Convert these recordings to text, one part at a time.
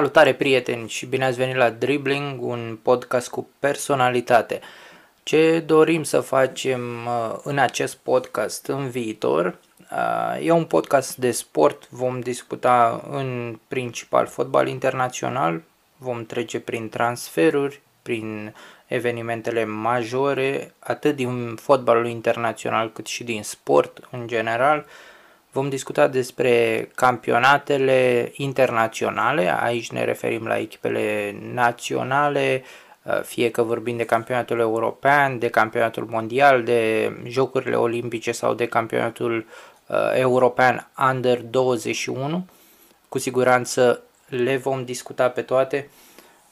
Salutare prieteni și bine ați venit la Dribbling, un podcast cu personalitate. Ce dorim să facem uh, în acest podcast în viitor? Uh, e un podcast de sport, vom discuta în principal fotbal internațional, vom trece prin transferuri, prin evenimentele majore, atât din fotbalul internațional cât și din sport în general. Vom discuta despre campionatele internaționale, aici ne referim la echipele naționale, uh, fie că vorbim de campionatul european, de campionatul mondial, de jocurile olimpice sau de campionatul uh, european Under 21. Cu siguranță le vom discuta pe toate.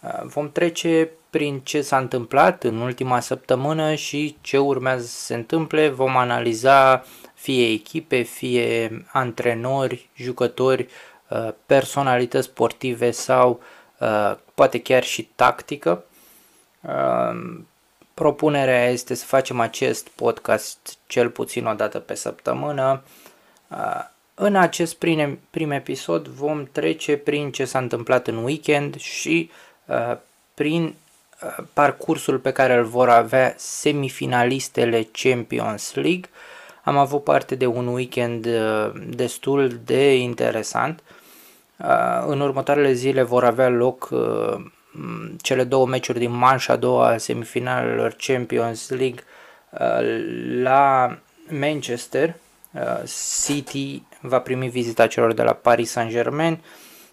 Uh, vom trece prin ce s-a întâmplat în ultima săptămână și ce urmează să se întâmple. Vom analiza fie echipe, fie antrenori, jucători, uh, personalități sportive sau uh, poate chiar și tactică. Uh, propunerea este să facem acest podcast cel puțin o dată pe săptămână. În acest prim, prim episod vom trece prin ce s-a întâmplat în weekend și prin parcursul pe care îl vor avea semifinalistele Champions League am avut parte de un weekend uh, destul de interesant. Uh, în următoarele zile vor avea loc uh, cele două meciuri din manșa a doua a semifinalelor Champions League la Manchester. City va primi vizita celor de la Paris Saint-Germain,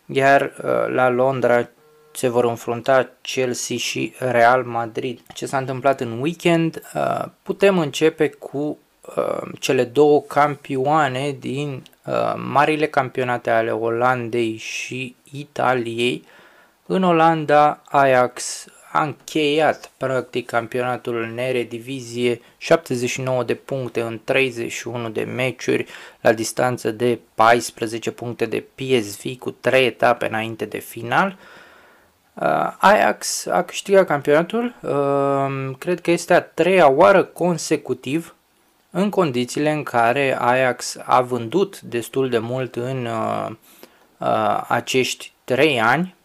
iar la Londra se vor înfrunta Chelsea și Real Madrid. Ce s-a întâmplat în weekend? Putem începe cu Uh, cele două campioane din uh, marile campionate ale Olandei și Italiei. În Olanda, Ajax a încheiat practic campionatul în Eredivisie 79 de puncte în 31 de meciuri la distanță de 14 puncte de PSV cu 3 etape înainte de final. Uh, Ajax a câștigat campionatul, uh, cred că este a treia oară consecutiv în condițiile în care Ajax a vândut destul de mult în uh, uh, acești 3 ani,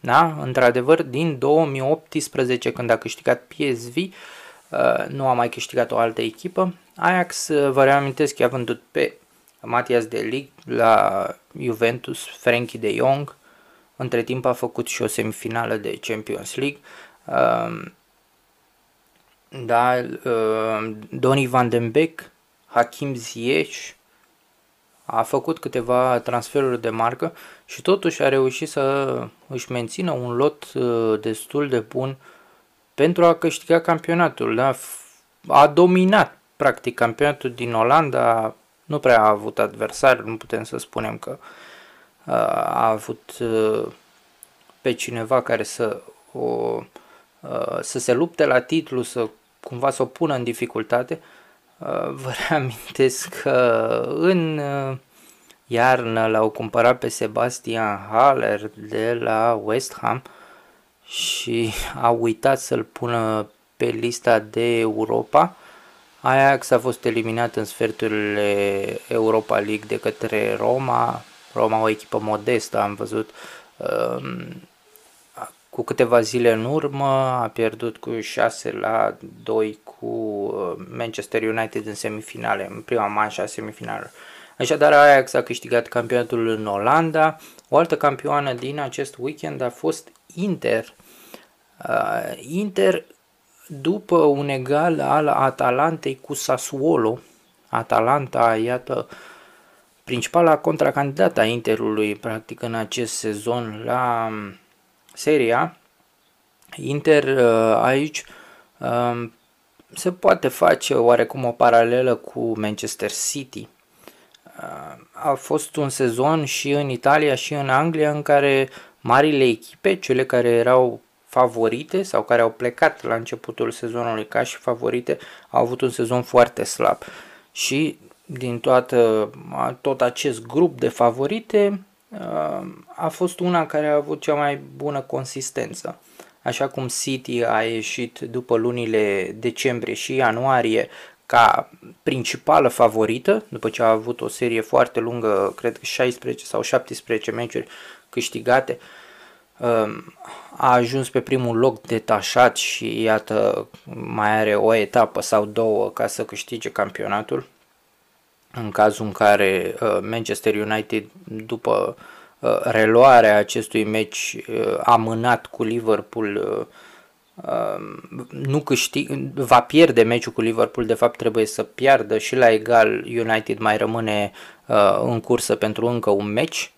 da? într-adevăr din 2018 când a câștigat PSV, uh, nu a mai câștigat o altă echipă. Ajax, uh, vă reamintesc că a vândut pe Matias de Ligt la Juventus, Frankie de Jong, între timp a făcut și o semifinală de Champions League. Uh, da, uh, Donny van den Beek, Hakim Ziyech, a făcut câteva transferuri de marcă și totuși a reușit să își mențină un lot uh, destul de bun pentru a câștiga campionatul. Da? A dominat practic campionatul din Olanda, nu prea a avut adversari, nu putem să spunem că uh, a avut pe cineva care să o, să se lupte la titlu, să cumva să o pună în dificultate, uh, vă reamintesc că în uh, iarnă l-au cumpărat pe Sebastian Haller de la West Ham și a uitat să-l pună pe lista de Europa. Ajax a fost eliminat în sferturile Europa League de către Roma. Roma o echipă modestă, am văzut. Um, cu câteva zile în urmă a pierdut cu 6 la 2 cu uh, Manchester United în semifinale, în prima manșă a semifinalelor. Așadar, Ajax a câștigat campionatul în Olanda. O altă campioană din acest weekend a fost Inter. Uh, Inter, după un egal al Atalantei cu Sassuolo, Atalanta, iată, principala contracandidată a Interului, practic, în acest sezon la seria, Inter uh, aici um, se poate face oarecum o paralelă cu Manchester City. Uh, a fost un sezon și în Italia și în Anglia în care marile echipe, cele care erau favorite sau care au plecat la începutul sezonului ca și favorite, au avut un sezon foarte slab. Și din toată, tot acest grup de favorite, a fost una care a avut cea mai bună consistență. Așa cum City a ieșit după lunile decembrie și ianuarie ca principală favorită, după ce a avut o serie foarte lungă, cred că 16 sau 17 meciuri câștigate, um, a ajuns pe primul loc detașat și iată mai are o etapă sau două ca să câștige campionatul. În cazul în care uh, Manchester United după uh, reluarea acestui meci amânat cu Liverpool nu câștig, va pierde meciul cu Liverpool, de fapt trebuie să piardă și la egal United mai rămâne uh, în cursă pentru încă un meci.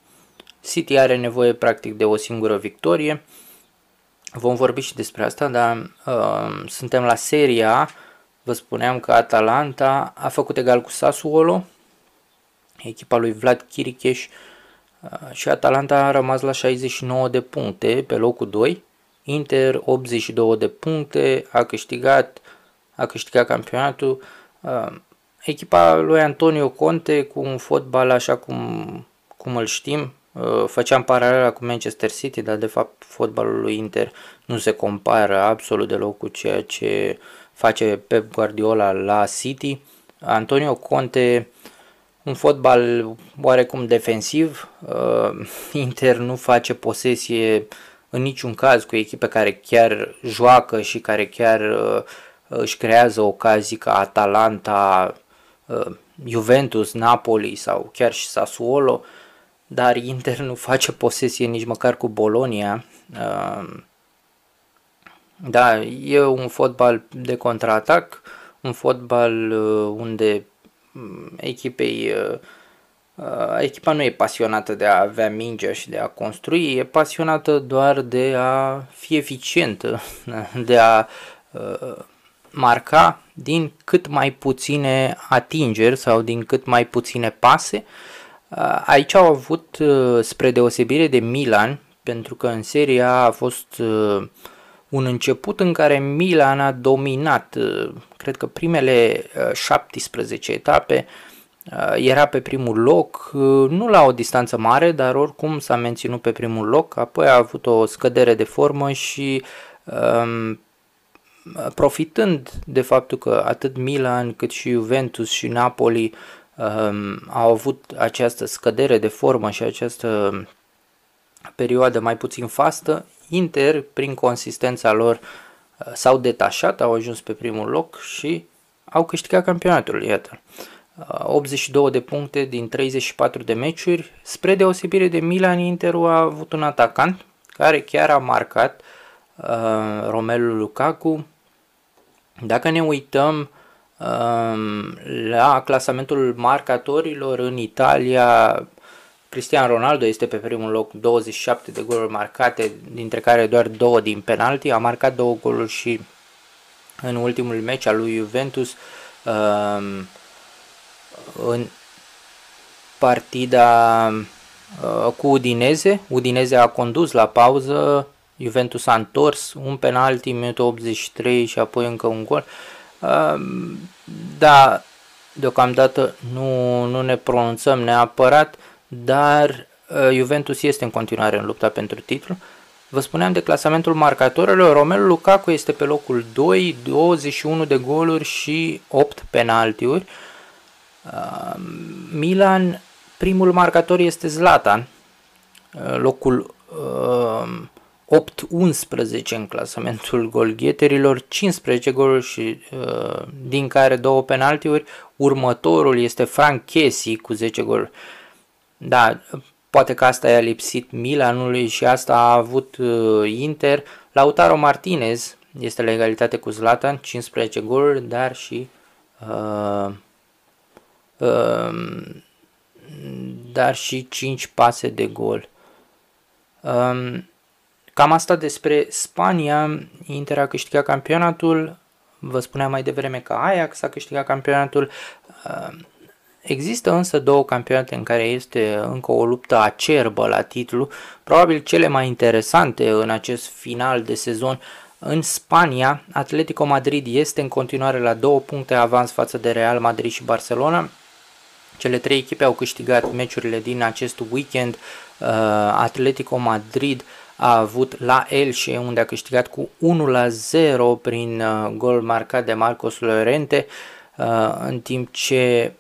City are nevoie practic de o singură victorie. Vom vorbi și despre asta, dar uh, suntem la seria. Vă spuneam că Atalanta a făcut egal cu Sassuolo, echipa lui Vlad Chiricheș uh, și Atalanta a rămas la 69 de puncte pe locul 2 Inter 82 de puncte, a câștigat, a câștigat campionatul. Uh, echipa lui Antonio Conte cu un fotbal așa cum, cum îl știm, uh, făceam paralela cu Manchester City, dar de fapt fotbalul lui Inter nu se compară absolut deloc cu ceea ce face Pep Guardiola la City. Antonio Conte un fotbal oarecum defensiv, uh, Inter nu face posesie în niciun caz cu echipe care chiar joacă și care chiar uh, își creează ocazii ca Atalanta, uh, Juventus, Napoli sau chiar și Sassuolo, dar Inter nu face posesie nici măcar cu Bolonia. Uh, da, e un fotbal de contraatac, un fotbal uh, unde mm, echipei uh, Uh, echipa nu e pasionată de a avea mingea și de a construi, e pasionată doar de a fi eficientă, de a uh, marca din cât mai puține atingeri sau din cât mai puține pase. Uh, aici au avut, spre deosebire de Milan, pentru că în seria a fost un început în care Milan a dominat, cred că primele 17 etape, Uh, era pe primul loc, uh, nu la o distanță mare, dar oricum s-a menținut pe primul loc, apoi a avut o scădere de formă și um, profitând de faptul că atât Milan cât și Juventus și Napoli um, au avut această scădere de formă și această perioadă mai puțin fastă, Inter, prin consistența lor, uh, s-au detașat, au ajuns pe primul loc și au câștigat campionatul, iată. 82 de puncte din 34 de meciuri. Spre deosebire de Milan, Inter a avut un atacant care chiar a marcat uh, Romelu Lukaku. Dacă ne uităm uh, la clasamentul marcatorilor în Italia, Cristian Ronaldo este pe primul loc, 27 de goluri marcate, dintre care doar două din penalti. A marcat două goluri și în ultimul meci al lui Juventus. Uh, în partida uh, cu Udineze. Udineze a condus la pauză, Juventus a întors, un penalti în minutul 83 și apoi încă un gol. Uh, da, deocamdată nu, nu ne pronunțăm neapărat, dar uh, Juventus este în continuare în lupta pentru titlu. Vă spuneam de clasamentul marcatorilor, Romelu Lukaku este pe locul 2, 21 de goluri și 8 penaltiuri. Uh, Uh, Milan, primul marcator este Zlatan, uh, locul uh, 8-11 în clasamentul golgheterilor, 15 goluri și uh, din care două penaltiuri. Următorul este Frank Chesi cu 10 goluri. Da, poate că asta i-a lipsit Milanului și asta a avut uh, Inter. Lautaro Martinez este la egalitate cu Zlatan, 15 goluri, dar și uh, Ehm, dar și 5 pase de gol. Ehm, cam asta despre Spania. Inter a câștigat campionatul. Vă spuneam mai devreme că Ajax a câștigat campionatul. Ehm, există însă două campionate în care este încă o luptă acerbă la titlu, probabil cele mai interesante în acest final de sezon. În Spania, Atletico Madrid este în continuare la două puncte avans față de Real Madrid și Barcelona, cele trei echipe au câștigat meciurile din acest weekend. Uh, Atletico Madrid a avut la Elche unde a câștigat cu 1 la 0 prin uh, gol marcat de Marcos Llorente, uh, în timp ce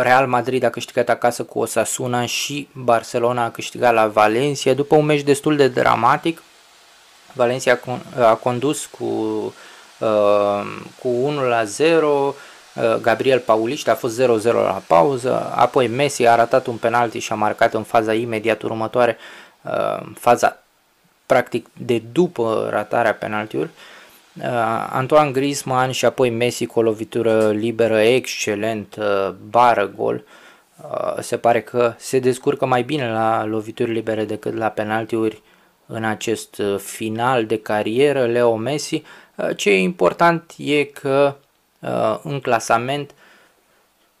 Real Madrid a câștigat acasă cu Osasuna și Barcelona a câștigat la Valencia după un meci destul de dramatic. Valencia a condus cu, cu 1 la 0, Gabriel Pauliști a fost 0-0 la pauză, apoi Messi a ratat un penalti și a marcat în faza imediat următoare, faza practic de după ratarea penaltiului. Antoine Griezmann și apoi Messi cu o lovitură liberă excelent, bară gol. Se pare că se descurcă mai bine la lovituri libere decât la penaltiuri în acest final de carieră, Leo Messi. Ce e important e că în clasament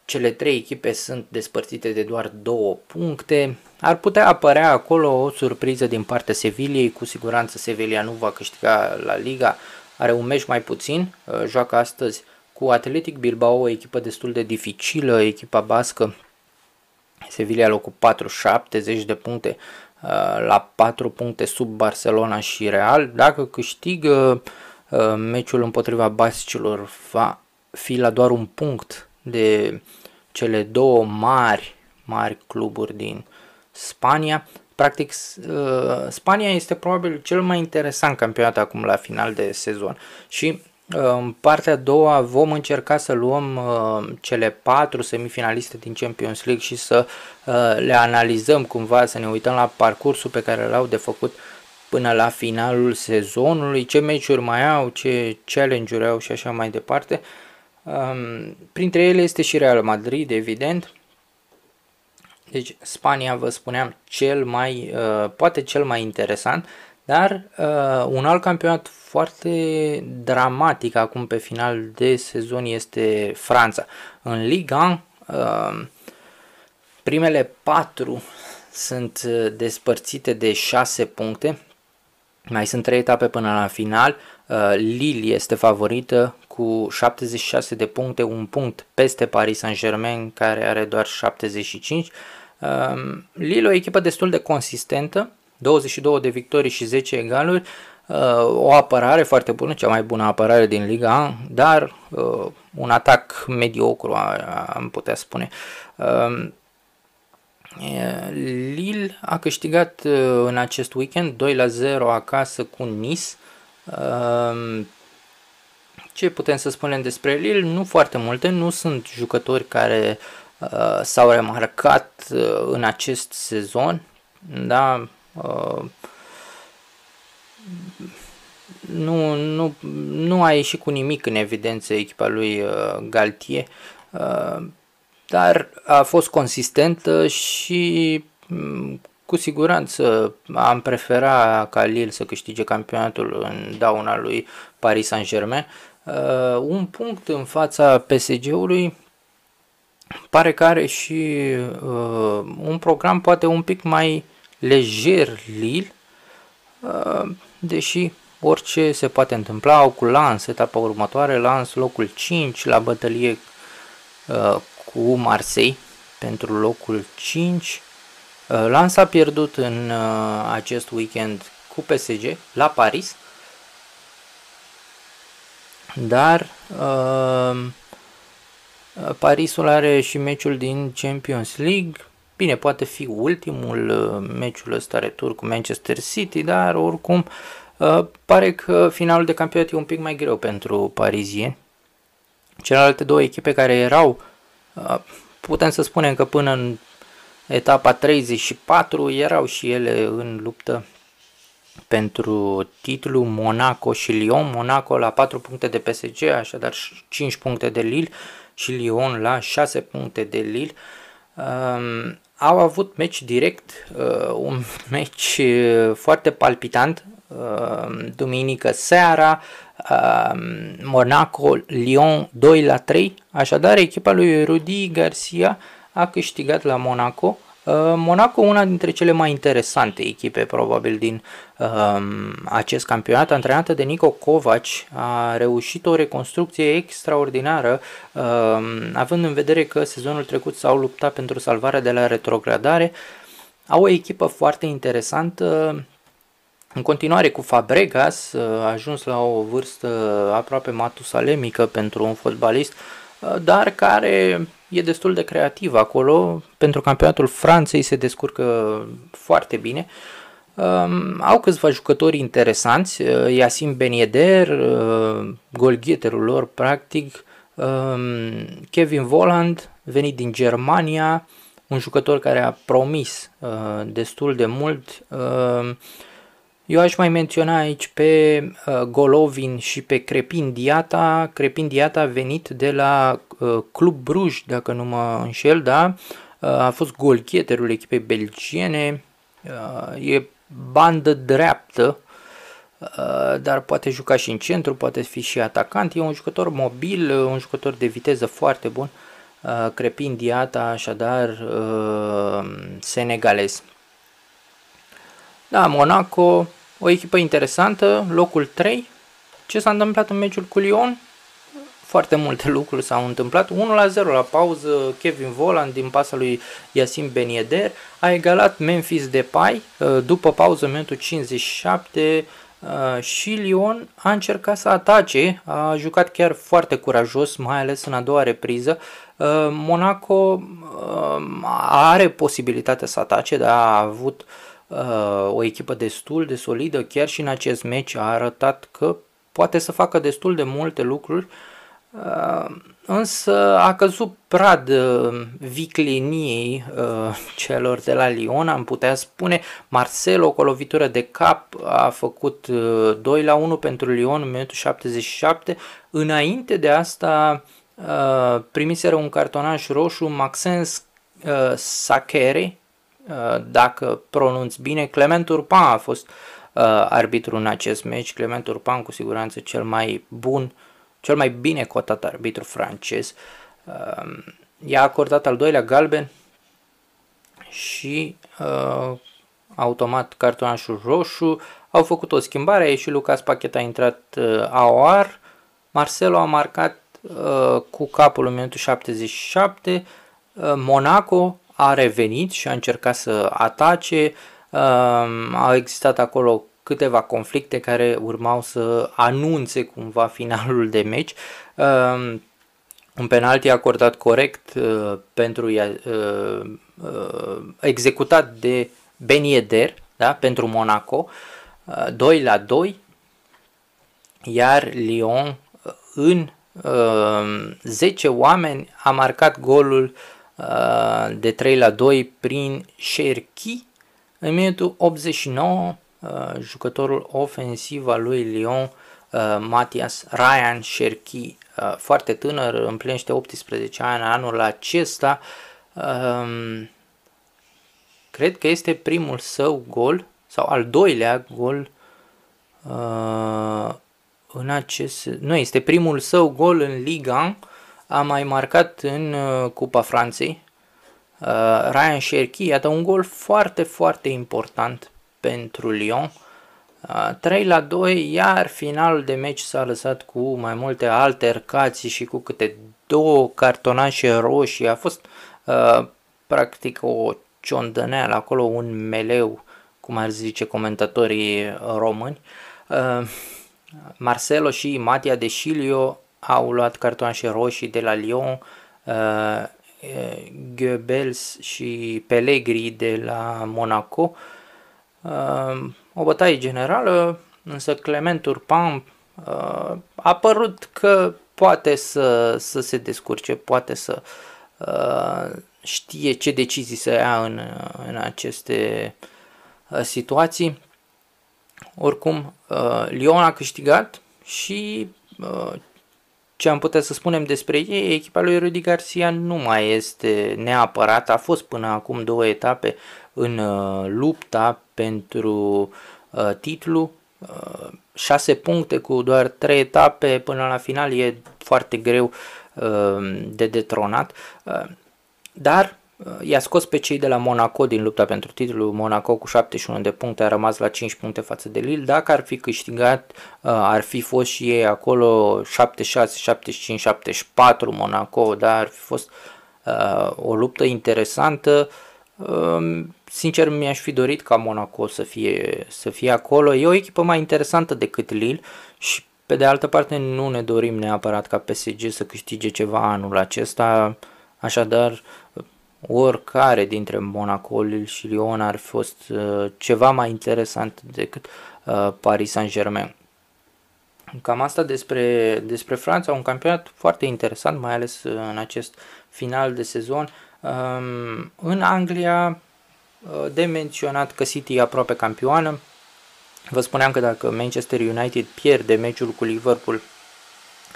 cele trei echipe sunt despărțite de doar două puncte. Ar putea apărea acolo o surpriză din partea Seviliei, cu siguranță Sevilla nu va câștiga la Liga, are un meci mai puțin, uh, joacă astăzi cu Atletic Bilbao, o echipă destul de dificilă, echipa bască. Sevilla locul 4, 70 de puncte uh, la 4 puncte sub Barcelona și Real. Dacă câștigă uh, meciul împotriva basicilor va fi la doar un punct de cele două mari, mari cluburi din Spania. Practic, uh, Spania este probabil cel mai interesant campionat acum la final de sezon și uh, în partea a doua vom încerca să luăm uh, cele patru semifinaliste din Champions League și să le analizăm cumva, să ne uităm la parcursul pe care l-au de făcut până la finalul sezonului, ce meciuri mai au, ce challenge-uri au și așa mai departe. Um, printre ele este și Real Madrid, evident. Deci Spania, vă spuneam, cel mai, uh, poate cel mai interesant, dar uh, un alt campionat foarte dramatic acum pe final de sezon este Franța. În Liga uh, primele patru sunt uh, despărțite de 6 puncte, mai sunt 3 etape până la final. Uh, Lille este favorită cu 76 de puncte, un punct peste Paris Saint-Germain care are doar 75. Um, Lille o echipă destul de consistentă, 22 de victorii și 10 egaluri, uh, o apărare foarte bună, cea mai bună apărare din Liga dar uh, un atac mediocru, am putea spune. Um, Lille a câștigat în acest weekend 2 la 0 acasă cu Nice. Um, ce putem să spunem despre Lille? Nu foarte multe, nu sunt jucători care uh, s-au remarcat uh, în acest sezon, da, uh, nu, nu, nu a ieșit cu nimic în evidență echipa lui uh, Galtier, uh, dar a fost consistentă și mm, cu siguranță am prefera ca Lille să câștige campionatul în dauna lui Paris Saint-Germain. Uh, un punct în fața PSG-ului pare că are și uh, un program poate un pic mai lejer Lille, uh, deși orice se poate întâmpla, au cu Lens etapa următoare, Lens locul 5 la bătălie uh, cu Marseille pentru locul 5. Uh, Lens a pierdut în uh, acest weekend cu PSG la Paris dar uh, Parisul are și meciul din Champions League. Bine, poate fi ultimul uh, meciul ăsta retur cu Manchester City, dar oricum uh, pare că finalul de campionat e un pic mai greu pentru parizieni. Celelalte două echipe care erau, uh, putem să spunem că până în etapa 34 erau și ele în luptă pentru titlu Monaco și Lyon. Monaco la 4 puncte de PSG, așadar 5 puncte de Lille și Lyon la 6 puncte de Lille. Um, au avut meci direct, uh, un meci uh, foarte palpitant, uh, duminică seara, uh, Monaco, Lyon 2 la 3, așadar echipa lui Rudi Garcia a câștigat la Monaco Uh, Monaco, una dintre cele mai interesante echipe probabil din um, acest campionat, antrenată de Nico Kovac, a reușit o reconstrucție extraordinară, um, având în vedere că sezonul trecut s-au luptat pentru salvarea de la retrogradare. Au o echipă foarte interesantă, în continuare cu Fabregas, uh, a ajuns la o vârstă aproape matusalemică pentru un fotbalist, dar care e destul de creativ acolo. Pentru campionatul Franței se descurcă foarte bine. Um, au câțiva jucători interesanți, uh, Yasin Benieder, uh, golgheterul lor practic, um, Kevin Voland, venit din Germania, un jucător care a promis uh, destul de mult. Uh, eu aș mai menționa aici pe uh, Golovin și pe Crepin Diata. Crepin Diata a venit de la uh, Club Bruj, dacă nu mă înșel, da? Uh, a fost golgheterul echipei belgiene. Uh, e bandă dreaptă, uh, dar poate juca și în centru, poate fi și atacant. E un jucător mobil, un jucător de viteză foarte bun. Uh, Crepin Diata, așadar, uh, senegalez. Da, Monaco, o echipă interesantă, locul 3. Ce s-a întâmplat în meciul cu Lyon? Foarte multe lucruri s-au întâmplat. 1 la 0 la pauză, Kevin Voland din pasa lui Yasin Benieder a egalat Memphis Depay după pauză minutul 57 și Lyon a încercat să atace, a jucat chiar foarte curajos, mai ales în a doua repriză. Monaco are posibilitatea să atace, dar a avut o echipă destul de solidă, chiar și în acest meci a arătat că poate să facă destul de multe lucruri, însă a căzut prad vicliniei celor de la Lyon, am putea spune. Marcelo cu o lovitură de cap a făcut 2 la 1 pentru Lyon în minutul 77. Înainte de asta primiseră un cartonaș roșu Maxens Sakere, dacă pronunț bine, Clement Urpan a fost arbitru în acest meci, Clement Urpan cu siguranță cel mai bun, cel mai bine cotat arbitru francez. I-a acordat al doilea galben și uh, automat cartonașul roșu. Au făcut o schimbare, a ieșit Lucas Pachet, a intrat uh, AOR. Marcelo a marcat uh, cu capul în minutul 77. Uh, Monaco a revenit și a încercat să atace. Uh, au existat acolo câteva conflicte care urmau să anunțe cumva finalul de meci. Uh, un penalti acordat corect uh, pentru uh, uh, executat de Ben Yedder, da, pentru Monaco, uh, 2 la 2, iar Lyon uh, în uh, 10 oameni a marcat golul uh, de 3 la 2 prin Cherki în minutul 89, uh, jucătorul ofensiv al lui Lyon, uh, Matias Ryan Cherki, uh, foarte tânăr, împlinește 18 ani anul acesta. Uh, cred că este primul său gol sau al doilea gol uh, în acest... Nu, este primul său gol în Liga. A mai marcat în uh, Cupa Franței. Uh, Ryan Cherki, iată un gol foarte, foarte important pentru Lyon. Uh, 3 la 2, iar finalul de meci s-a lăsat cu mai multe altercații și cu câte două cartonașe roșii. A fost uh, practic o ciondăneală acolo, un meleu, cum ar zice comentatorii români. Uh, Marcelo și Matia de Silio au luat cartonașe roșii de la Lyon, uh, Goebbels și Pellegri de la Monaco. Uh, o bătaie generală, însă Clement Urpan uh, a părut că poate să, să se descurce, poate să uh, știe ce decizii să ia în, în aceste uh, situații. Oricum, uh, Lyon a câștigat și uh, ce am putea să spunem despre ei, echipa lui Rudy Garcia nu mai este neapărat, a fost până acum două etape în uh, lupta pentru uh, titlu, uh, șase puncte cu doar trei etape până la final e foarte greu uh, de detronat, uh, dar Uh, i-a scos pe cei de la Monaco din lupta pentru titlul. Monaco cu 71 de puncte a rămas la 5 puncte față de Lille. Dacă ar fi câștigat, uh, ar fi fost și ei acolo 76, 75, 74 Monaco, dar ar fi fost uh, o luptă interesantă. Uh, sincer, mi-aș fi dorit ca Monaco să fie, să fie acolo. E o echipă mai interesantă decât Lille și Pe de altă parte, nu ne dorim neapărat ca PSG să câștige ceva anul acesta, așadar oricare dintre Monaco și Lyon ar fi fost uh, ceva mai interesant decât uh, Paris Saint-Germain. Cam asta despre, despre Franța, un campionat foarte interesant, mai ales uh, în acest final de sezon. Um, în Anglia, uh, de menționat că City e aproape campioană, Vă spuneam că dacă Manchester United pierde meciul cu Liverpool,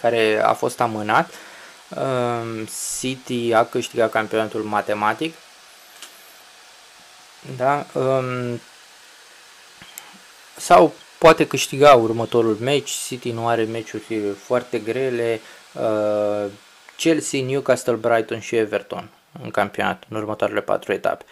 care a fost amânat, um, City a câștigat campionatul matematic. Da? Um, sau poate câștiga următorul meci. City nu are meciuri foarte grele. Uh, Chelsea, Newcastle, Brighton și Everton în campionat, în următoarele patru etape.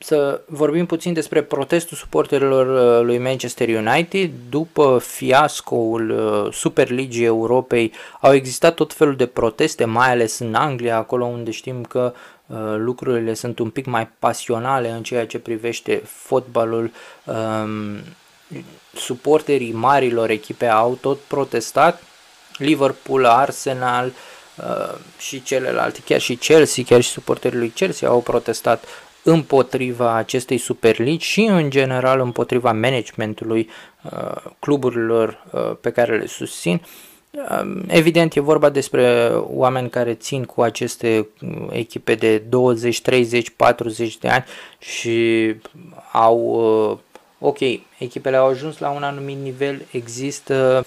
Uh, să vorbim puțin despre protestul suporterilor uh, lui Manchester United. După fiascoul uh, Superligii Europei au existat tot felul de proteste, mai ales în Anglia, acolo unde știm că uh, lucrurile sunt un pic mai pasionale în ceea ce privește fotbalul. Um, suporterii marilor echipe au tot protestat. Liverpool, Arsenal, Uh, și celelalte, chiar și Chelsea, chiar și suporterii lui Chelsea au protestat împotriva acestei Superligi și în general împotriva managementului uh, cluburilor uh, pe care le susțin. Um, evident, e vorba despre oameni care țin cu aceste uh, echipe de 20, 30, 40 de ani și au, ok, echipele au ajuns la un anumit nivel, există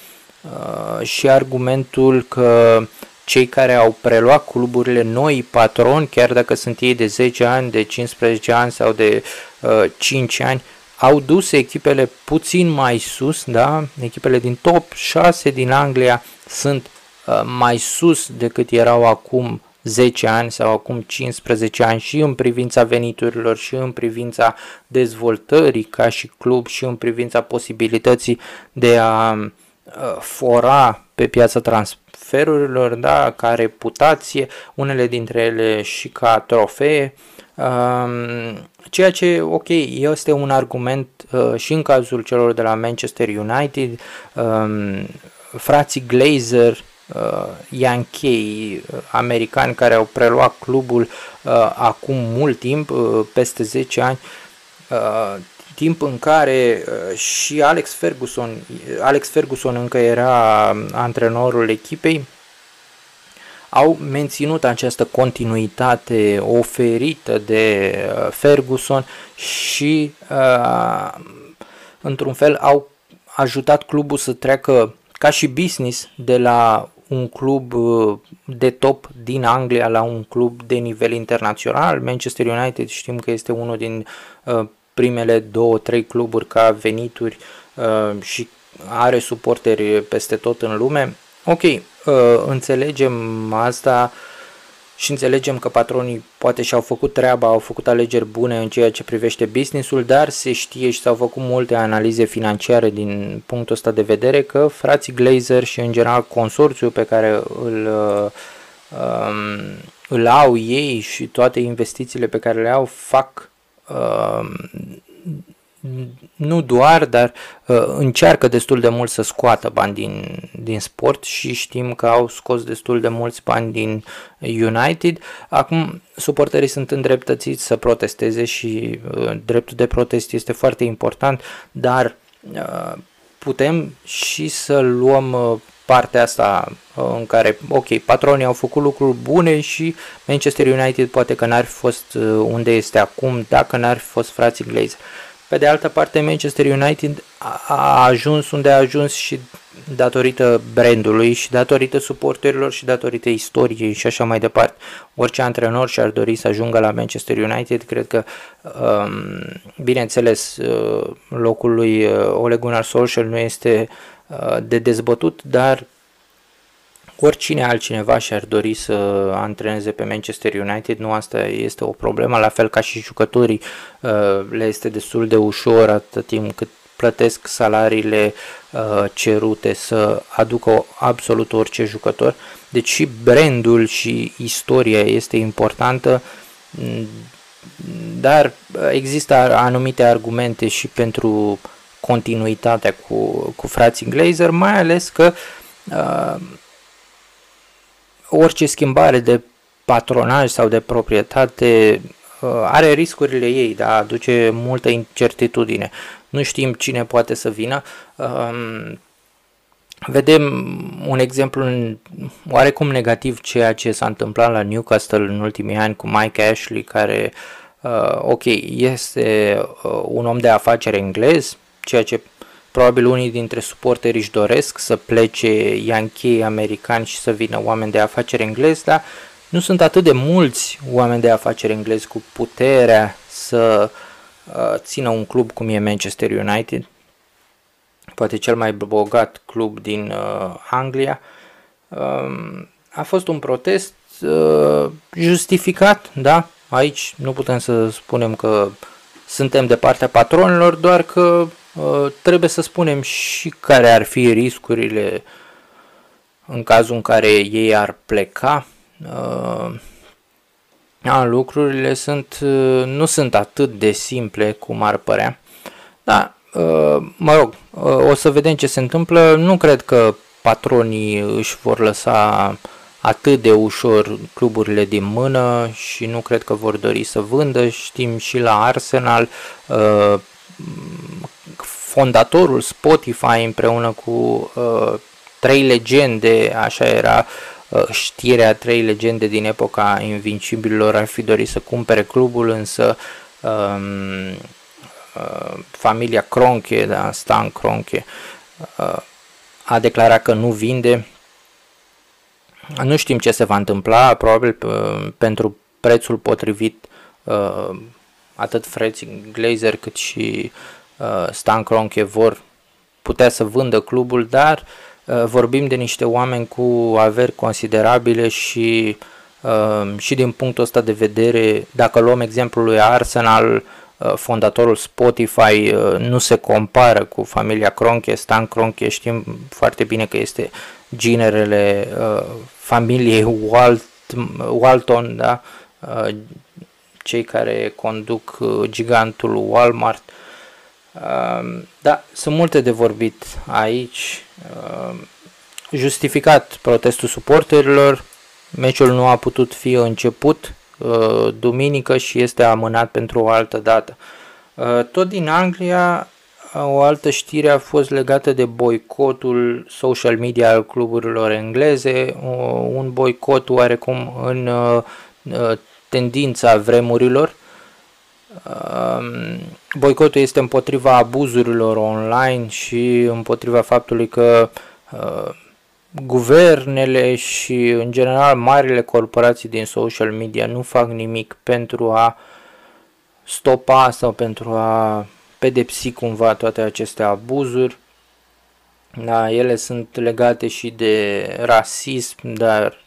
și argumentul că cei care au preluat cluburile noi patroni, chiar dacă sunt ei de 10 ani, de 15 ani sau de uh, 5 ani, au dus echipele puțin mai sus, da? Echipele din top 6 din Anglia sunt uh, mai sus decât erau acum 10 ani sau acum 15 ani și în privința veniturilor și în privința dezvoltării ca și club și în privința posibilității de a uh, fora pe piața trans transferurilor, da, ca reputație, unele dintre ele și ca trofee, um, ceea ce, ok, este un argument uh, și în cazul celor de la Manchester United, um, frații Glazer, uh, Yankee, uh, americani care au preluat clubul uh, acum mult timp, uh, peste 10 ani, uh, timp în care uh, și Alex Ferguson, Alex Ferguson încă era antrenorul echipei, au menținut această continuitate oferită de uh, Ferguson și uh, într-un fel au ajutat clubul să treacă ca și business de la un club de top din Anglia la un club de nivel internațional. Manchester United știm că este unul din primele două, trei cluburi ca venituri uh, și are suporteri peste tot în lume. Ok, uh, înțelegem asta și înțelegem că patronii poate și-au făcut treaba, au făcut alegeri bune în ceea ce privește businessul, dar se știe și s-au făcut multe analize financiare din punctul ăsta de vedere că frații Glazer și în general consorțiul pe care îl, uh, um, îl au ei și toate investițiile pe care le au fac uh, nu doar, dar uh, încearcă destul de mult să scoată bani din, din sport și știm că au scos destul de mulți bani din United. Acum, suporterii sunt îndreptățiți să protesteze și uh, dreptul de protest este foarte important, dar uh, putem și să luăm uh, partea asta uh, în care, ok, patronii au făcut lucruri bune și Manchester United poate că n-ar fi fost uh, unde este acum dacă n-ar fi fost frații Glazer. Pe de altă parte, Manchester United a ajuns unde a ajuns și datorită brandului și datorită suporterilor și datorită istoriei și așa mai departe. Orice antrenor și-ar dori să ajungă la Manchester United, cred că, um, bineînțeles, locul lui Ole Gunnar Solskjaer nu este Uh, de dezbătut, dar oricine altcineva și-ar dori să antreneze pe Manchester United, nu asta este o problemă, la fel ca și jucătorii uh, le este destul de ușor atât timp cât plătesc salariile uh, cerute să aducă absolut orice jucător. Deci și brandul și istoria este importantă, dar există anumite argumente și pentru continuitatea cu, cu frații Glazer, mai ales că uh, orice schimbare de patronaj sau de proprietate uh, are riscurile ei, da, aduce multă incertitudine. Nu știm cine poate să vină. Uh, vedem un exemplu oarecum negativ ceea ce s-a întâmplat la Newcastle în ultimii ani cu Mike Ashley, care, uh, ok, este uh, un om de afaceri englez, ceea ce probabil unii dintre suporteri își doresc să plece Yankee americani și să vină oameni de afaceri englezi, dar nu sunt atât de mulți oameni de afaceri englezi cu puterea să uh, țină un club cum e Manchester United, poate cel mai bogat club din uh, Anglia. Uh, a fost un protest uh, justificat, da? Aici nu putem să spunem că suntem de partea patronilor, doar că uh, trebuie să spunem și care ar fi riscurile în cazul în care ei ar pleca. Uh, a, lucrurile sunt, uh, nu sunt atât de simple cum ar părea. Da, uh, mă rog, uh, o să vedem ce se întâmplă. Nu cred că patronii își vor lăsa atât de ușor cluburile din mână și nu cred că vor dori să vândă. Știm și la Arsenal, uh, fondatorul Spotify împreună cu uh, trei legende, așa era uh, știrea, trei legende din epoca invincibililor ar fi dorit să cumpere clubul, însă um, familia Cronche, da, Stan Cronche, a declarat că nu vinde. Nu știm ce se va întâmpla, probabil pentru prețul potrivit uh, atât frații Glazer cât și uh, Stan Kroenke vor putea să vândă clubul, dar uh, vorbim de niște oameni cu averi considerabile și și din punctul ăsta de vedere, dacă luăm exemplul lui Arsenal, fondatorul Spotify nu se compară cu familia Cronche, Stan Cronche, știm foarte bine că este ginerele uh, familiei Walt, Walton, da? Uh, cei care conduc uh, gigantul Walmart. Uh, da, sunt multe de vorbit aici. Uh, justificat protestul suporterilor, meciul nu a putut fi început uh, duminică și este amânat pentru o altă dată. Uh, tot din Anglia o altă știre a fost legată de boicotul social media al cluburilor engleze, un boicot oarecum în uh, uh, tendința vremurilor. Um, boicotul este împotriva abuzurilor online și împotriva faptului că uh, guvernele și în general marile corporații din social media nu fac nimic pentru a stopa sau pentru a pedepsi cumva toate aceste abuzuri. Da, ele sunt legate și de rasism, dar uh,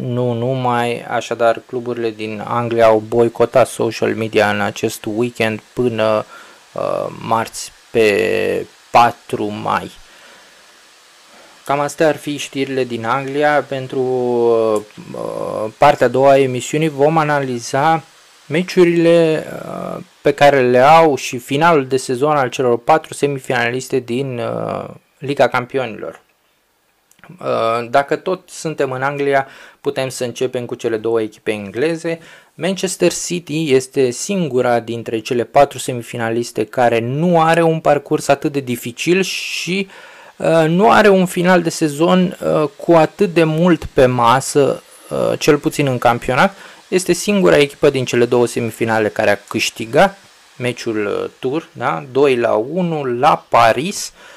nu numai. Așadar, cluburile din Anglia au boicotat social media în acest weekend până uh, marți pe 4 mai. Cam astea ar fi știrile din Anglia. Pentru uh, partea a doua a emisiunii vom analiza meciurile uh, pe care le au și finalul de sezon al celor patru semifinaliste din uh, Liga Campionilor. Uh, dacă tot suntem în Anglia, putem să începem cu cele două echipe engleze. Manchester City este singura dintre cele patru semifinaliste care nu are un parcurs atât de dificil și uh, nu are un final de sezon uh, cu atât de mult pe masă, uh, cel puțin în campionat, este singura echipă din cele două semifinale care a câștigat meciul uh, tur, da? 2 la 1 la Paris. Uh,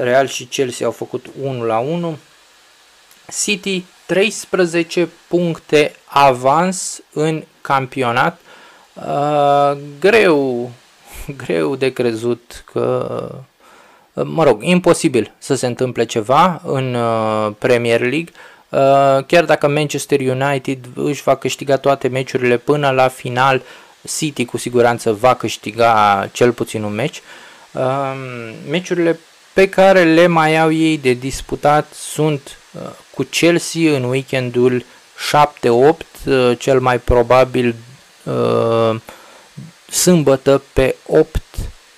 Real și Chelsea au făcut 1 la 1. City 13 puncte avans în campionat. Uh, greu, greu de crezut că mă rog, imposibil să se întâmple ceva în Premier League. Uh, chiar dacă Manchester United își va câștiga toate meciurile până la final, City cu siguranță va câștiga cel puțin un meci. Um, meciurile pe care le mai au ei de disputat sunt uh, cu Chelsea în weekendul 7-8, uh, cel mai probabil sâmbătă pe 8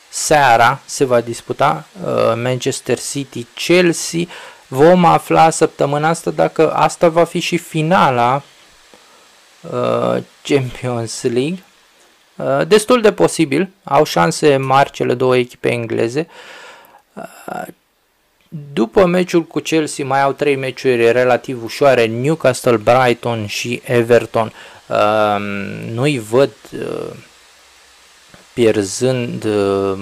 seara se va disputa uh, Manchester City-Chelsea. Vom afla săptămâna asta dacă asta va fi și finala uh, Champions League. Uh, destul de posibil, au șanse mari cele două echipe engleze. Uh, după meciul cu Chelsea mai au trei meciuri relativ ușoare, Newcastle, Brighton și Everton. Uh, nu-i văd uh, pierzând uh,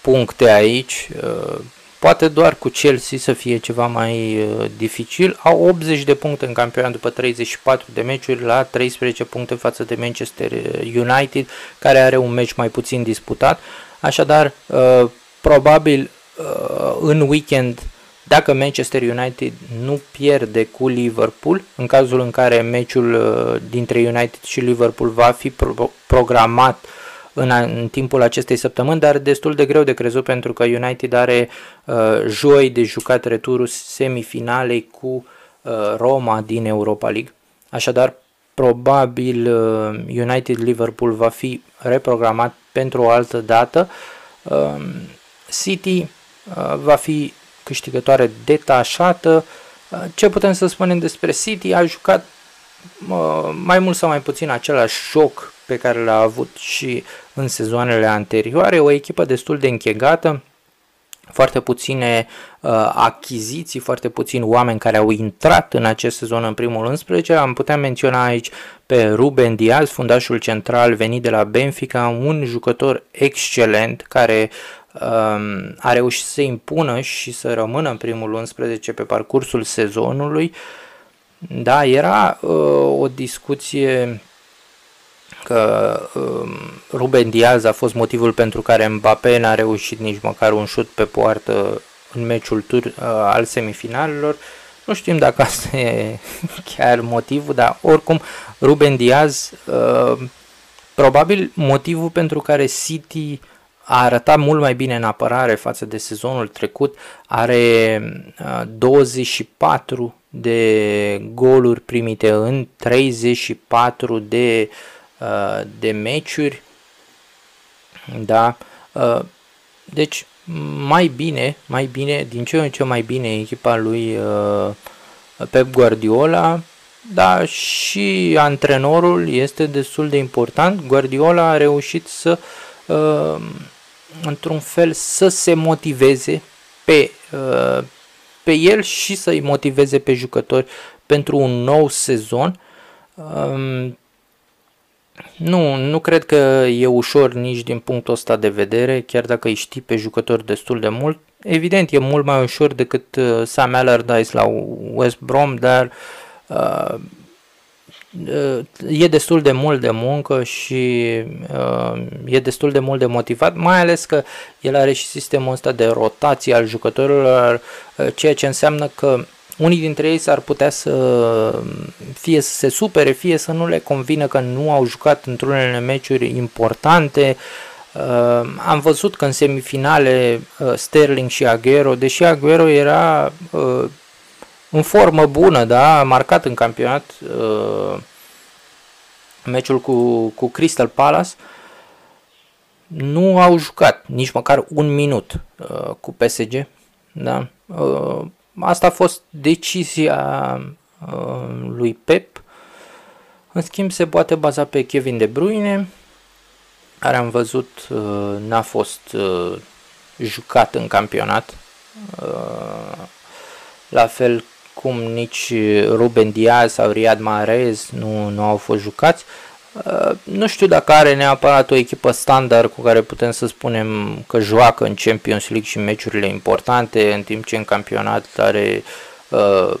puncte aici. Uh, poate doar cu Chelsea să fie ceva mai uh, dificil. Au 80 de puncte în campionat după 34 de meciuri la 13 puncte față de Manchester United, care are un meci mai puțin disputat. Așadar, uh, probabil uh, în weekend dacă Manchester United nu pierde cu Liverpool, în cazul în care meciul uh, dintre United și Liverpool va fi pro- programat în, în timpul acestei săptămâni, dar destul de greu de crezut pentru că United are uh, joi de jucat returul semifinalei cu uh, Roma din Europa League. Așadar, probabil uh, United-Liverpool va fi reprogramat pentru o altă dată. Uh, City uh, va fi câștigătoare detașată. Uh, ce putem să spunem despre City? A jucat uh, mai mult sau mai puțin același joc pe care l-a avut și în sezoanele anterioare, o echipă destul de închegată, foarte puține uh, achiziții, foarte puțini oameni care au intrat în acest sezon în primul 11. Am putea menționa aici pe Ruben Diaz, fundașul central venit de la Benfica, un jucător excelent care um, a reușit să se impună și să rămână în primul 11 pe parcursul sezonului. Da, era uh, o discuție că um, Ruben Diaz a fost motivul pentru care Mbappé n-a reușit nici măcar un șut pe poartă în meciul tur uh, al semifinalelor. Nu știm dacă asta e chiar motivul, dar oricum Ruben Diaz uh, probabil motivul pentru care City a arătat mult mai bine în apărare față de sezonul trecut, are uh, 24 de goluri primite în 34 de uh, Uh, de meciuri. Da? Uh, deci, mai bine, mai bine, din ce în ce mai bine echipa lui uh, Pep Guardiola, da, și antrenorul este destul de important. Guardiola a reușit să, într-un fel, să se motiveze pe, pe el și să-i motiveze pe jucători pentru un nou sezon. Um, nu, nu cred că e ușor nici din punctul ăsta de vedere, chiar dacă îi știi pe jucători destul de mult. Evident, e mult mai ușor decât uh, Sam Allardyce la West Brom, dar uh, uh, e destul de mult de muncă și uh, e destul de mult de motivat, mai ales că el are și sistemul ăsta de rotație al jucătorilor, uh, ceea ce înseamnă că unii dintre ei s-ar putea să fie să se supere, fie să nu le convină că nu au jucat într-unele meciuri importante. Uh, am văzut că în semifinale uh, Sterling și Aguero, deși Aguero era uh, în formă bună, da, a marcat în campionat uh, meciul cu, cu Crystal Palace, nu au jucat nici măcar un minut uh, cu PSG. Da? Uh, Asta a fost decizia uh, lui Pep. În schimb, se poate baza pe Kevin De Bruyne, care am văzut uh, n-a fost uh, jucat în campionat. La fel cum nici Ruben Diaz sau Riyad Mahrez nu, nu au fost jucați. Uh, nu știu dacă are neapărat o echipă standard cu care putem să spunem că joacă în Champions League și meciurile importante, în timp ce în campionat are uh,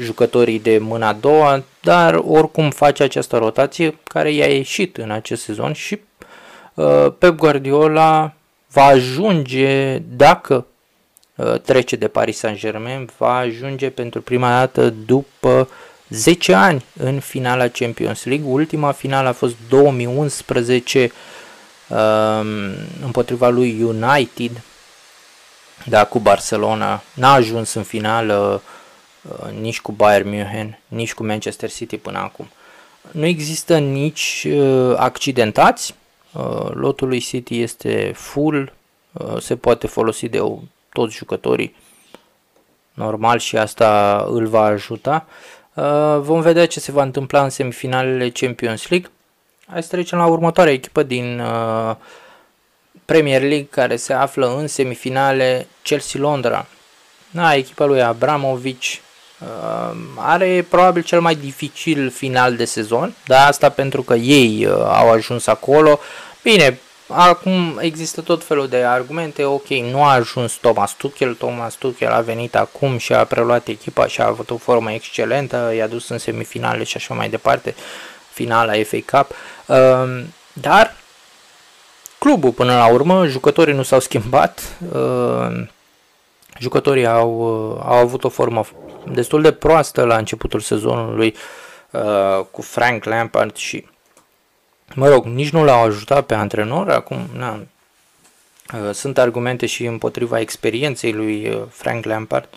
jucătorii de mâna a doua, dar oricum face această rotație care i-a ieșit în acest sezon și uh, Pep Guardiola va ajunge, dacă uh, trece de Paris Saint-Germain, va ajunge pentru prima dată după 10 ani în finala Champions League. Ultima finală a fost 2011 um, împotriva lui United, da, cu Barcelona. N-a ajuns în finală uh, nici cu Bayern München, nici cu Manchester City până acum. Nu există nici uh, accidentați, uh, lotul lui City este full, uh, se poate folosi de toți jucătorii normal și asta îl va ajuta. Uh, vom vedea ce se va întâmpla în semifinalele Champions League. Hai să trecem la următoarea echipă din uh, Premier League care se află în semifinale Chelsea Londra. Da, echipa lui Abramovich uh, are probabil cel mai dificil final de sezon, dar asta pentru că ei uh, au ajuns acolo. Bine, acum există tot felul de argumente, ok, nu a ajuns Thomas Tuchel, Thomas Tuchel a venit acum și a preluat echipa și a avut o formă excelentă, i-a dus în semifinale și așa mai departe, finala FA Cup, uh, dar clubul până la urmă, jucătorii nu s-au schimbat, uh, jucătorii au, uh, au avut o formă destul de proastă la începutul sezonului uh, cu Frank Lampard și mă rog, nici nu l-au ajutat pe antrenor, acum na, sunt argumente și împotriva experienței lui Frank Lampard,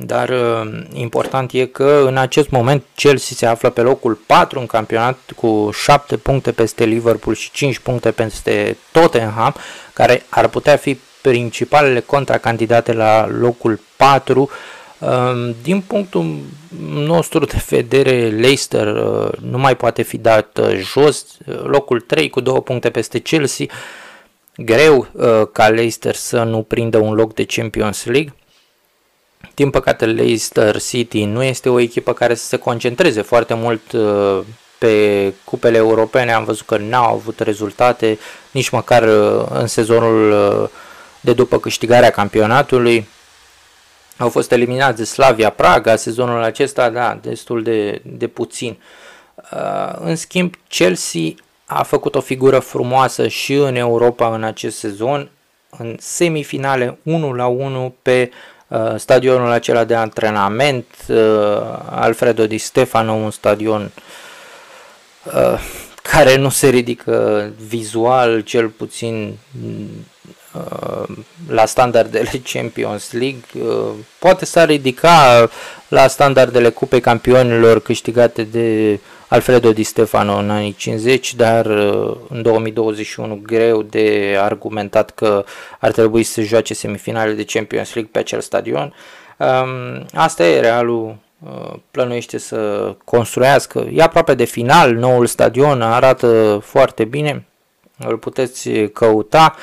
dar uh, important e că în acest moment Chelsea se află pe locul 4 în campionat cu 7 puncte peste Liverpool și 5 puncte peste Tottenham, care ar putea fi principalele contracandidate la locul 4. Um, din punctul nostru de vedere, Leicester uh, nu mai poate fi dat uh, jos, locul 3 cu 2 puncte peste Chelsea. Greu ca Leicester să nu prindă un loc de Champions League. Din păcate, Leicester City nu este o echipă care să se concentreze foarte mult uh, pe cupele europene. Am văzut că n-au avut rezultate nici măcar uh, în sezonul uh, de după câștigarea campionatului. Au fost eliminați de Slavia Praga sezonul acesta, da, destul de, de puțin. În schimb, Chelsea a făcut o figură frumoasă și în Europa în acest sezon, în semifinale 1 la 1 pe Uh, stadionul acela de antrenament, uh, Alfredo Di Stefano, un stadion uh, care nu se ridică vizual, cel puțin la standardele Champions League, poate s-ar ridica la standardele Cupei Campionilor câștigate de Alfredo Di Stefano în anii 50, dar uh, în 2021 greu de argumentat că ar trebui să joace semifinale de Champions League pe acel stadion. Um, asta e, Realul uh, plănuiește să construiască. E aproape de final, noul stadion arată foarte bine, îl puteți căuta. Um,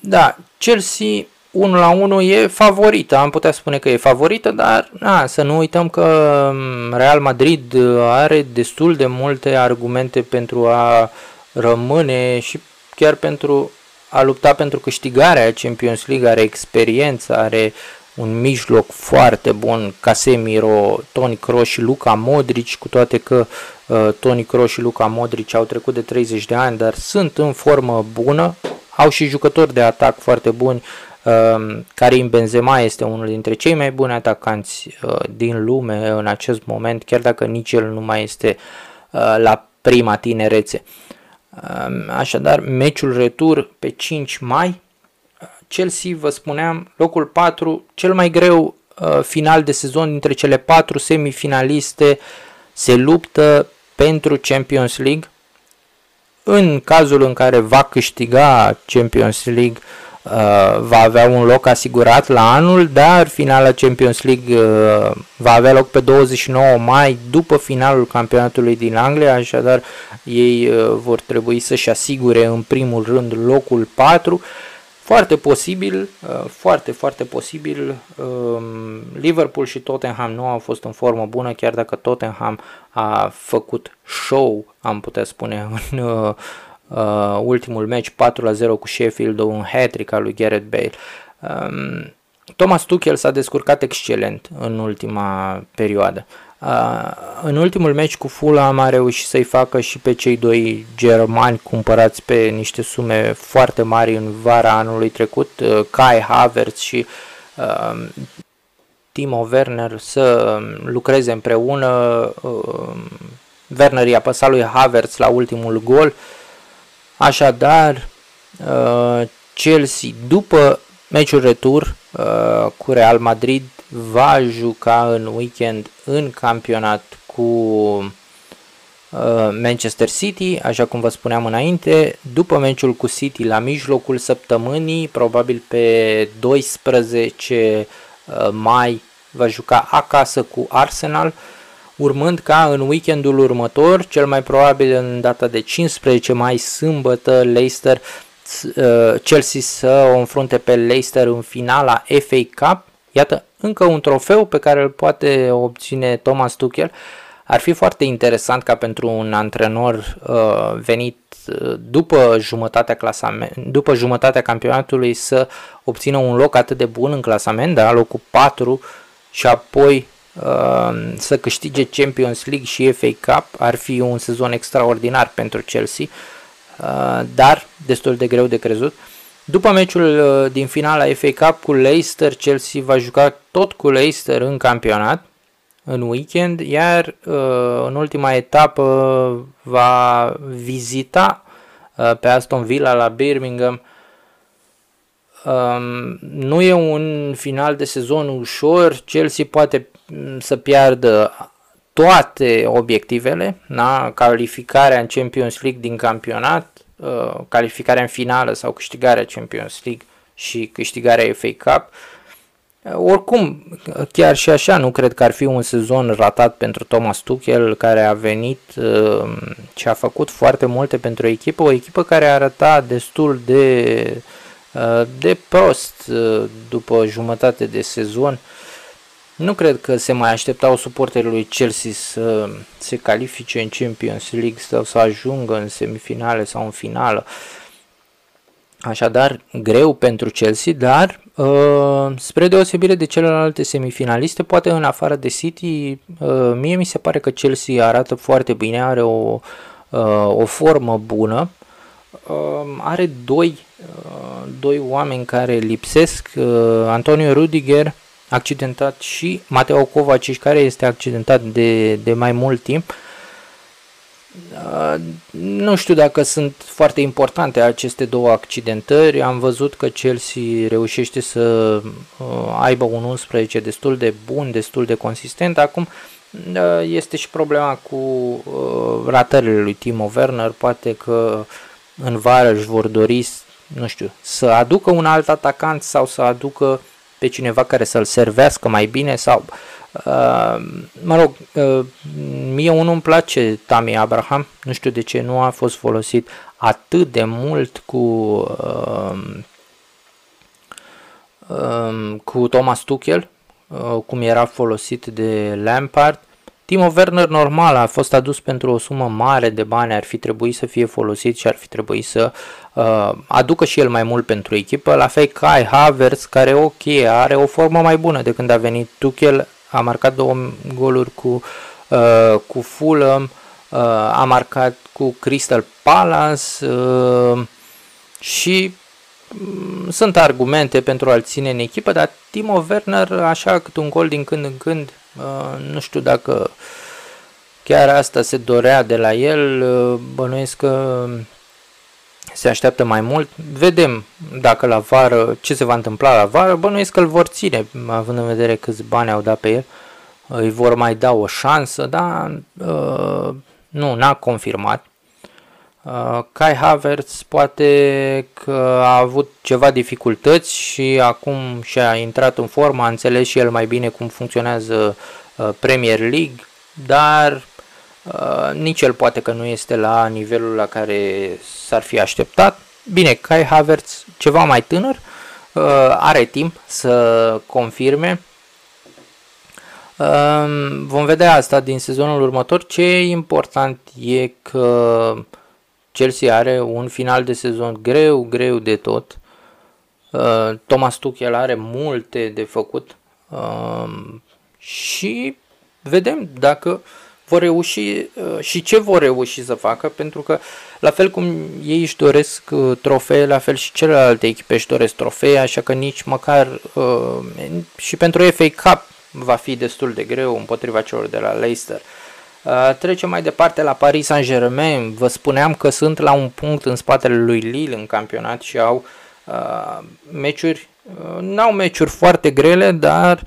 da, Chelsea 1 la 1 e favorită, am putea spune că e favorită, dar na, să nu uităm că mm, Real Madrid are destul de multe argumente pentru a rămâne și chiar pentru a lupta pentru câștigarea Champions League, are experiență, are un mijloc foarte bun, Casemiro, Toni Kroos și Luca Modric, cu toate că uh, Toni Kroos și Luca Modric au trecut de 30 de ani, dar sunt în formă bună, au și jucători de atac foarte buni, Ehm, Karim Benzema este unul dintre cei mai buni atacanți uh, din lume în acest moment, chiar dacă nici el nu mai este uh, la prima tinerețe. Ehm, așadar, meciul retur pe 5 mai, Chelsea, vă spuneam, locul 4, cel mai greu uh, final de sezon dintre cele patru semifinaliste. Se luptă pentru Champions League. În cazul în care va câștiga Champions League, Uh, va avea un loc asigurat la anul, dar finala Champions League uh, va avea loc pe 29 mai după finalul campionatului din Anglia, așadar ei uh, vor trebui să-și asigure în primul rând locul 4. Foarte posibil, foarte, foarte posibil, um, Liverpool și Tottenham nu au fost în formă bună, chiar dacă Tottenham a făcut show, am putea spune, în uh, ultimul meci 4 la 0 cu Sheffield, un hat-trick al lui Gareth Bale. Um, Thomas Tuchel s-a descurcat excelent în ultima perioadă. Uh, în ultimul meci cu Fulham a reușit să-i facă și pe cei doi germani cumpărați pe niște sume foarte mari în vara anului trecut, uh, Kai Havertz și uh, Timo Werner să lucreze împreună. Uh, Werner i-a păsat lui Havertz la ultimul gol. Uh, Așadar, uh, Chelsea, după meciul retur uh, cu Real Madrid, va juca în weekend în campionat cu Manchester City, așa cum vă spuneam înainte, după meciul cu City la mijlocul săptămânii, probabil pe 12 mai va juca acasă cu Arsenal, urmând ca în weekendul următor, cel mai probabil în data de 15 mai, sâmbătă, Leicester, Chelsea să o înfrunte pe Leicester în finala FA Cup. Iată, încă un trofeu pe care îl poate obține Thomas Tuchel. Ar fi foarte interesant ca pentru un antrenor uh, venit uh, după jumătatea, clasament, după jumătatea campionatului să obțină un loc atât de bun în clasament, da, locul 4 și apoi uh, să câștige Champions League și FA Cup. Ar fi un sezon extraordinar pentru Chelsea, uh, dar destul de greu de crezut. După meciul uh, din finala FA Cup cu Leicester, Chelsea va juca tot cu Leicester în campionat în weekend, iar uh, în ultima etapă va vizita uh, pe Aston Villa la Birmingham. Um, nu e un final de sezon ușor, Chelsea poate mm, să piardă toate obiectivele, da? calificarea în Champions League din campionat, uh, calificarea în finală sau câștigarea Champions League și câștigarea FA Cup. Oricum, chiar și așa, nu cred că ar fi un sezon ratat pentru Thomas Tuchel, care a venit uh, și a făcut foarte multe pentru o echipă, o echipă care arăta destul de, uh, de prost uh, după jumătate de sezon. Nu cred că se mai așteptau suporterii lui Chelsea să se califice în Champions League sau să ajungă în semifinale sau în finală. Așadar, greu pentru Chelsea, dar Uh, spre deosebire de celelalte semifinaliste, poate în afară de City, uh, mie mi se pare că Chelsea arată foarte bine, are o, uh, o formă bună, uh, are doi, uh, doi oameni care lipsesc, uh, Antonio Rudiger, accidentat și Mateo Kovacic, care este accidentat de, de mai mult timp, uh, Uh, nu știu dacă sunt foarte importante aceste două accidentări. Am văzut că Chelsea reușește să uh, aibă un 11 destul de bun, destul de consistent. Acum uh, este și problema cu ratările lui Timo Werner. Poate că în vară își vor dori, nu știu, să aducă un alt atacant sau să aducă pe cineva care să-l servească mai bine sau uh, Uh, mă rog, uh, mie unul îmi place Tami Abraham, nu știu de ce nu a fost folosit atât de mult cu uh, uh, cu Thomas Tuchel, uh, cum era folosit de Lampard. Timo Werner normal a fost adus pentru o sumă mare de bani, ar fi trebuit să fie folosit și ar fi trebuit să uh, aducă și el mai mult pentru echipă. La fel Kai Havertz, care ok, are o formă mai bună de când a venit Tuchel, a marcat două goluri cu, uh, cu Fulham, uh, a marcat cu Crystal Palace uh, și um, sunt argumente pentru a-l ține în echipă, dar Timo Werner, așa cât un gol din când în când, uh, nu știu dacă chiar asta se dorea de la el, uh, bănuiesc că se așteaptă mai mult. Vedem dacă la vară, ce se va întâmpla la vară, bănuiesc că îl vor ține, având în vedere câți bani au dat pe el. Îi vor mai da o șansă, dar uh, nu, n-a confirmat. Uh, Kai Havertz poate că a avut ceva dificultăți și acum și-a intrat în formă, a înțeles și el mai bine cum funcționează uh, Premier League, dar Uh, nici el poate că nu este la nivelul la care s-ar fi așteptat. Bine, Kai Havertz, ceva mai tânăr, uh, are timp să confirme. Uh, vom vedea asta din sezonul următor. Ce e important e că Chelsea are un final de sezon greu, greu de tot. Uh, Thomas Tuchel are multe de făcut uh, și vedem dacă uh, vor reuși uh, și ce vor reuși să facă, pentru că la fel cum ei își doresc uh, trofee, la fel și celelalte echipe își doresc trofee, așa că nici măcar uh, și pentru FA Cup va fi destul de greu împotriva celor de la Leicester. Trecem mai departe la Paris Saint-Germain. Vă spuneam că sunt la un punct în spatele lui Lille în campionat și au uh, meciuri, uh, n-au meciuri foarte grele, dar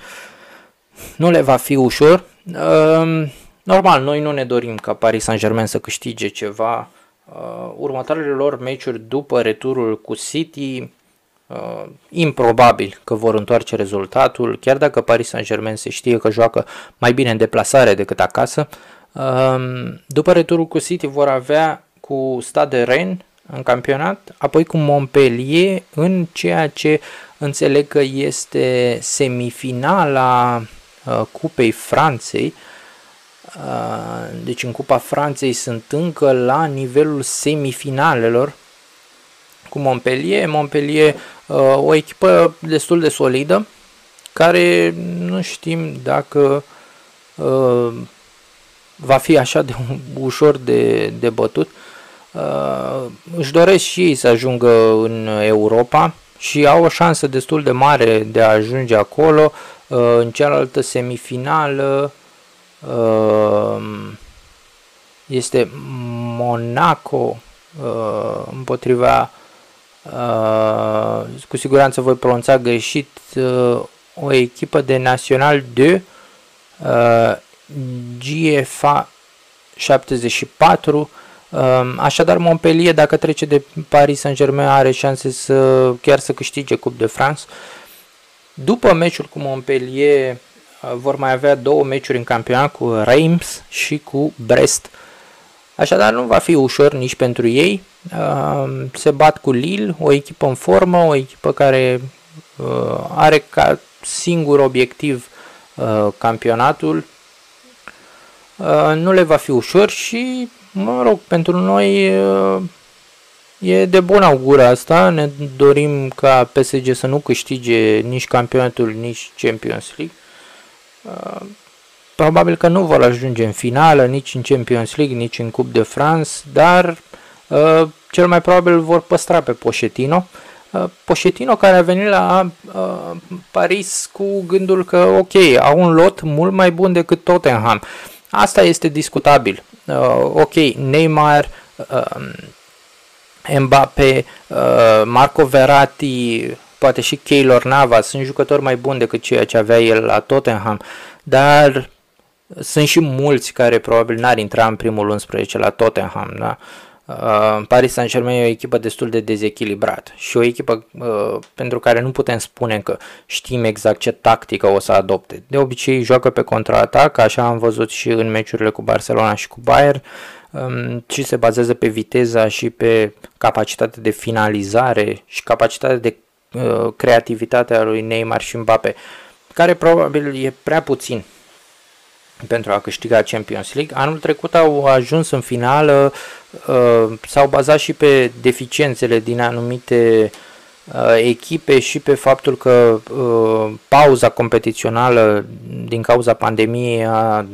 nu le va fi ușor. Uh, Normal, noi nu ne dorim ca Paris Saint-Germain să câștige ceva. Uh, următoarele lor meciuri după returul cu City, uh, improbabil că vor întoarce rezultatul, chiar dacă Paris Saint-Germain se știe că joacă mai bine în deplasare decât acasă. Uh, după returul cu City vor avea cu Stade Rennes în campionat, apoi cu Montpellier în ceea ce înțeleg că este semifinala uh, Cupei Franței. Uh, deci în Cupa Franței sunt încă la nivelul semifinalelor cu Montpellier. Montpellier, uh, o echipă destul de solidă, care nu știm dacă uh, va fi așa de ușor de, de bătut. Uh, își doresc și ei să ajungă în Europa și au o șansă destul de mare de a ajunge acolo. Uh, în cealaltă semifinală uh, este Monaco uh, împotriva uh, cu siguranță voi pronunța greșit uh, o echipă de Național de uh, GFA 74 Așadar, Montpellier, dacă trece de Paris Saint-Germain, are șanse să chiar să câștige Cup de France. După meciul cu Montpellier, uh, vor mai avea două meciuri în campionat cu Reims și cu Brest. Așadar, nu va fi ușor nici pentru ei. Se bat cu Lille, o echipă în formă, o echipă care uh, are ca singur obiectiv uh, campionatul. Nu le va fi ușor și mă rog, pentru noi e de bun augur asta. Ne dorim ca PSG să nu câștige nici campionatul, nici Champions League. Probabil că nu vor ajunge în finală, nici în Champions League, nici în Cup de France, dar cel mai probabil vor păstra pe Pochettino. Pochettino care a venit la Paris cu gândul că ok, au un lot mult mai bun decât Tottenham. Asta este discutabil uh, ok, Neymar, uh, Mbappe, uh, Marco Verratti, poate și Keylor Navas, sunt jucători mai buni decât ceea ce avea el la Tottenham, dar sunt și mulți care probabil n-ar intra în primul 11 la Tottenham, da? Uh, Paris Saint-Germain e o echipă destul de dezechilibrată și o echipă uh, pentru care nu putem spune că știm exact ce tactică o să adopte. De obicei joacă pe contraatac, așa am văzut și în meciurile cu Barcelona și cu Bayern, um, și se bazează pe viteza și pe capacitatea de finalizare și capacitatea de uh, creativitate a lui Neymar și Mbappe, care probabil e prea puțin pentru a câștiga Champions League. Anul trecut au ajuns în finală, uh, s-au bazat și pe deficiențele din anumite uh, echipe și pe faptul că uh, pauza competițională din cauza pandemiei a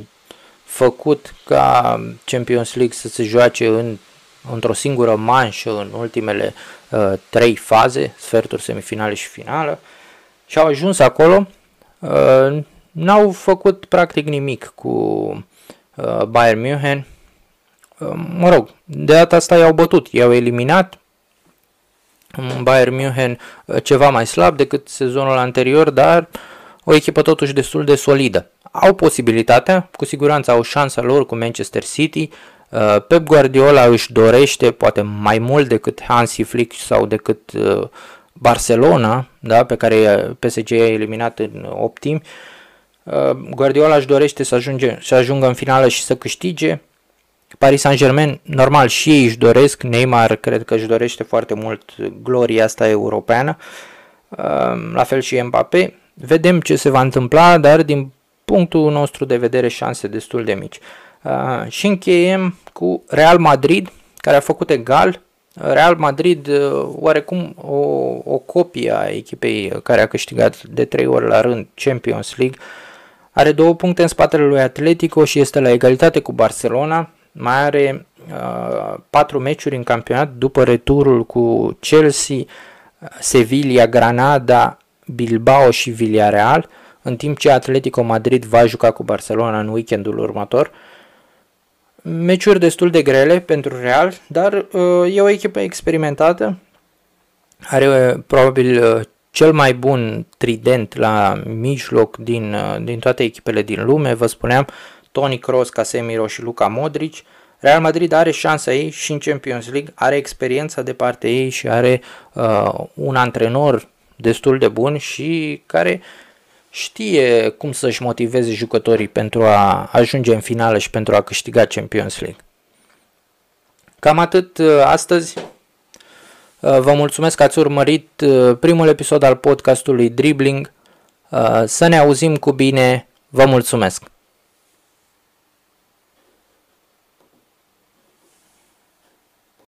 făcut ca Champions League să se joace în, într-o singură manșă în ultimele uh, trei faze, sferturi, semifinale și finală, și au ajuns acolo. Uh, N-au făcut practic nimic cu uh, Bayern München. Uh, mă rog, de data asta i-au bătut, i-au eliminat. Bayern München uh, ceva mai slab decât sezonul anterior, dar o echipă totuși destul de solidă. Au posibilitatea, cu siguranță au șansa lor cu Manchester City. Uh, Pep Guardiola își dorește, poate mai mult decât Hansi Flick sau decât uh, Barcelona, da, pe care PSG a eliminat în optimi. Uh, Guardiola își dorește să, ajunge, să ajungă în finală și să câștige. Paris Saint-Germain, normal, și ei își doresc. Neymar cred că își dorește foarte mult gloria asta europeană. Uh, la fel și Mbappé. Vedem ce se va întâmpla, dar din punctul nostru de vedere șanse destul de mici. Uh, și încheiem cu Real Madrid, care a făcut egal. Real Madrid, oarecum o, o copie a echipei care a câștigat de trei ori la rând Champions League, are două puncte în spatele lui Atletico și este la egalitate cu Barcelona. Mai are uh, patru meciuri în campionat după returul cu Chelsea, Sevilla, Granada, Bilbao și Villarreal, în timp ce Atletico Madrid va juca cu Barcelona în weekendul următor. Meciuri destul de grele pentru Real, dar uh, e o echipă experimentată, are uh, probabil uh, cel mai bun trident la mijloc din, uh, din toate echipele din lume, vă spuneam, Toni Kroos, Casemiro și Luca Modric, Real Madrid are șansa ei și în Champions League, are experiența de partea ei și are uh, un antrenor destul de bun și care știe cum să-și motiveze jucătorii pentru a ajunge în finală și pentru a câștiga Champions League. Cam atât uh, astăzi. Uh, vă mulțumesc că ați urmărit uh, primul episod al podcastului Dribbling. Să ne auzim cu bine. Vă mulțumesc!